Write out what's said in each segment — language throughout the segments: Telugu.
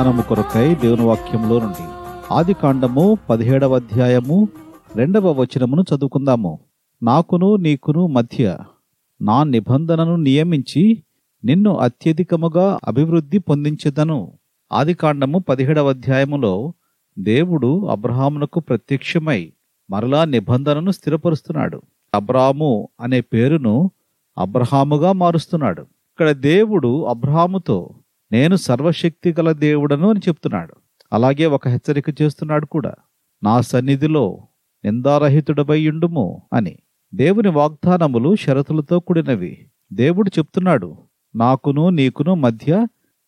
ధ్యానము కొరకై దేవుని వాక్యంలో నుండి ఆది కాండము పదిహేడవ అధ్యాయము రెండవ వచనమును చదువుకుందాము. నాకును నీకును మధ్య నా నిబంధనను నియమించి నిన్ను అత్యధికముగా అభివృద్ధి పొందించదను. ఆది కాండము పదిహేడవ అధ్యాయములో దేవుడు అబ్రహామునకు ప్రత్యక్షమై మరలా నిబంధనను స్థిరపరుస్తున్నాడు. అబ్రాము అనే పేరును అబ్రహాముగా మారుస్తున్నాడు. ఇక్కడ దేవుడు అబ్రహాముతో నేను సర్వశక్తి గల దేవుడను అని చెప్తున్నాడు. అలాగే ఒక హెచ్చరిక చేస్తున్నాడు కూడా. నా సన్నిధిలో నిందారహితుడపై ఉండుము అని. దేవుని వాగ్దానములు షరతులతో కూడినవి. దేవుడు చెప్తున్నాడు నాకును నీకును మధ్య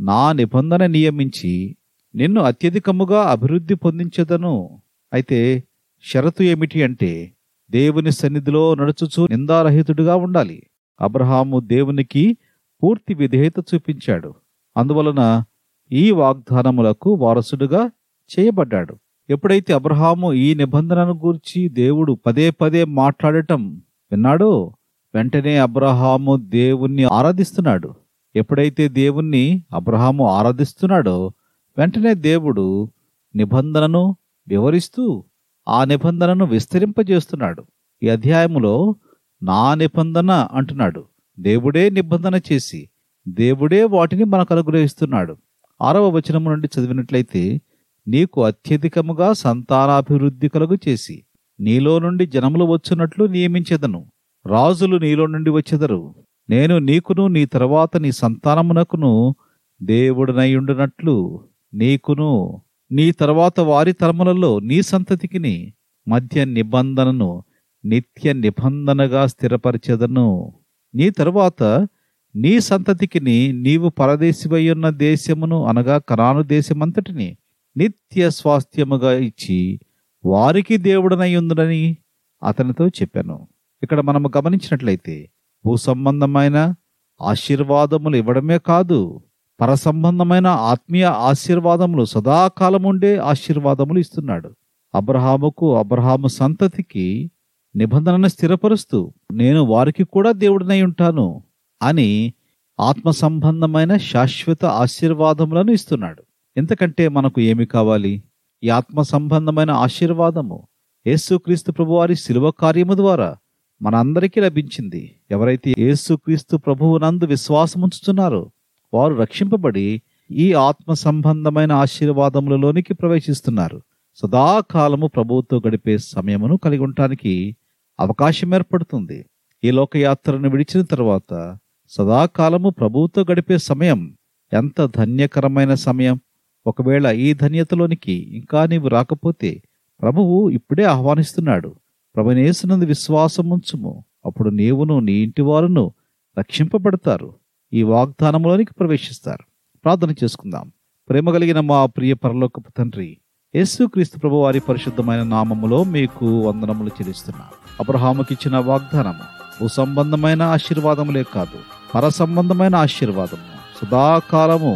నా నిబంధన నియమించి నిన్ను అత్యధికముగా అభివృద్ధి పొందించదను. అయితే షరతు ఏమిటి అంటే దేవుని సన్నిధిలో నడుచుచు నిందారహితుడిగా ఉండాలి. అబ్రహాము దేవునికి పూర్తి విధేయత చూపించాడు. అందువలన ఈ వాగ్దానములకు వారసుడుగా చేయబడ్డాడు. ఎప్పుడైతే అబ్రహాము ఈ నిబంధనను గూర్చి దేవుడు పదే పదే మాట్లాడటం విన్నాడో వెంటనే అబ్రహాము దేవుణ్ణి ఆరాధిస్తున్నాడు. ఎప్పుడైతే దేవుణ్ణి అబ్రహాము ఆరాధిస్తున్నాడో వెంటనే దేవుడు నిబంధనను వివరిస్తూ ఆ నిబంధనను విస్తరింపజేస్తున్నాడు. ఈ అధ్యాయములో నా నిబంధన అంటున్నాడు. దేవుడే నిబంధన చేసి దేవుడే వాటిని మనకు అనుగ్రహిస్తున్నాడు. ఆరవ వచనము నుండి చదివినట్లయితే నీకు అత్యధికముగా సంతానాభివృద్ధి కలుగు చేసి నీలో నుండి జనములు వచ్చున్నట్లు నియమించెదను. రాజులు నీలో నుండి వచ్చెదరు. నేను నీకును నీ తర్వాత నీ సంతానమునకును దేవుడనయుండునట్లు నీకును నీ తర్వాత వారి తరములలో నీ సంతతికిని మధ్య నిబంధనను నిత్య నిబంధనగా స్థిరపరిచెదను. నీ తరువాత నీ సంతతికిని నీవు పరదేశివయ్యున్న దేశమును అనగా కరాను దేశమంతటిని నిత్య స్వాస్థ్యముగా ఇచ్చి వారికి దేవుడనయ్యుందునని అతనితో చెప్పాను. ఇక్కడ మనము గమనించినట్లయితే భూ సంబంధమైన ఆశీర్వాదములు ఇవ్వడమే కాదు పరసంబంధమైన ఆత్మీయ ఆశీర్వాదములు సదాకాలముండే ఆశీర్వాదములు ఇస్తున్నాడు. అబ్రహాముకు అబ్రహాము సంతతికి నిబంధనను స్థిరపరుస్తూ నేను వారికి కూడా దేవుడినై ఉంటాను. అని ఆత్మ సంబంధమైన శాశ్వత ఆశీర్వాదములను ఇస్తున్నాడు. ఎంతకంటే మనకు ఏమి కావాలి? ఈ ఆత్మ సంబంధమైన ఆశీర్వాదము యేసుక్రీస్తు ప్రభువారి శిలువ కార్యము ద్వారా మనందరికీ లభించింది. ఎవరైతే యేసుక్రీస్తు ప్రభువునందు విశ్వాసముంచుతున్నారో వారు రక్షింపబడి ఈ ఆత్మ సంబంధమైన ఆశీర్వాదములలోనికి ప్రవేశిస్తున్నారు. సదాకాలము ప్రభువుతో గడిపే సమయమును కలిగి ఉండటానికి అవకాశం ఏర్పడుతుంది. ఈ లోకయాత్రను విడిచిన తర్వాత సదాకాలము ప్రభువుతో గడిపే సమయం ఎంత ధన్యకరమైన సమయం. ఒకవేళ ఈ ధన్యతలోనికి ఇంకా నీవు రాకపోతే ప్రభువు ఇప్పుడే ఆహ్వానిస్తున్నాడు. ప్రభునేసినందు విశ్వాసం ఉంచుము అప్పుడు నీవును నీ ఇంటి వారును రక్షింపబడతారు. ఈ వాగ్దానంలోనికి ప్రవేశిస్తారు. ప్రార్థన చేసుకుందాం. ప్రేమ కలిగిన మా ప్రియ పరలోకపు తండ్రి యేసుక్రీస్తు ప్రభు వారి పరిశుద్ధమైన నామములో మీకు వందనములు చెల్లిస్తున్నాం. అబ్రహాముకిచ్చిన వాగ్దానము భూ సంబంధమైన ఆశీర్వాదములే కాదు. పర సంబంధమైన ఆశీర్వాదము సదాకాలము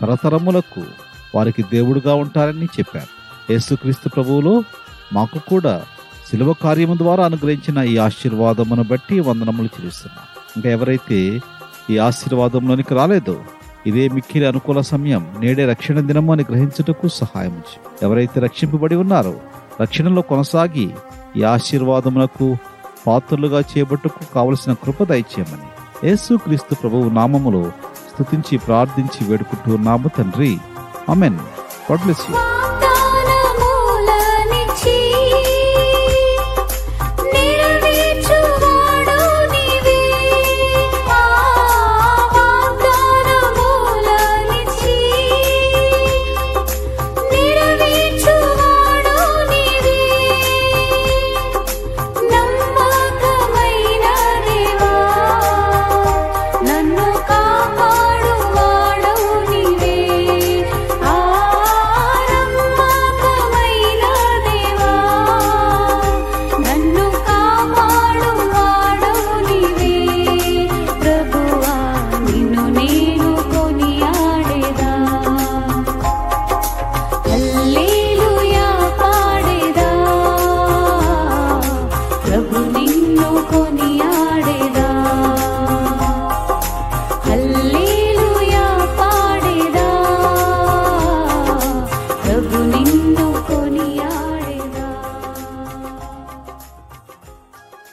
తరతరములకు వారికి దేవుడుగా ఉంటారని చెప్పారు. యేసుక్రీస్తు ప్రభువులో మాకు కూడా శిలువ కార్యము ద్వారా అనుగ్రహించిన ఈ ఆశీర్వాదమును బట్టి వందనములు చెల్లిస్తున్నాం. ఇంకా ఎవరైతే ఈ ఆశీర్వాదంలోనికి రాలేదో ఇదే మిక్కిలి అనుకూల సమయం నేడే రక్షణ దినము అని గ్రహించుటకు సహాయం ఎవరైతే రక్షింపబడి ఉన్నారో రక్షణలో కొనసాగి ఈ ఆశీర్వాదములకు పాత్రలుగా చేపట్టుకు కావలసిన కృప దయచేయమని యేసుక్రీస్తు ప్రభువు నామములో స్తుతించి ప్రార్థించి వేడుకుంటూ ఉన్నాము తండ్రి. Amen God bless you.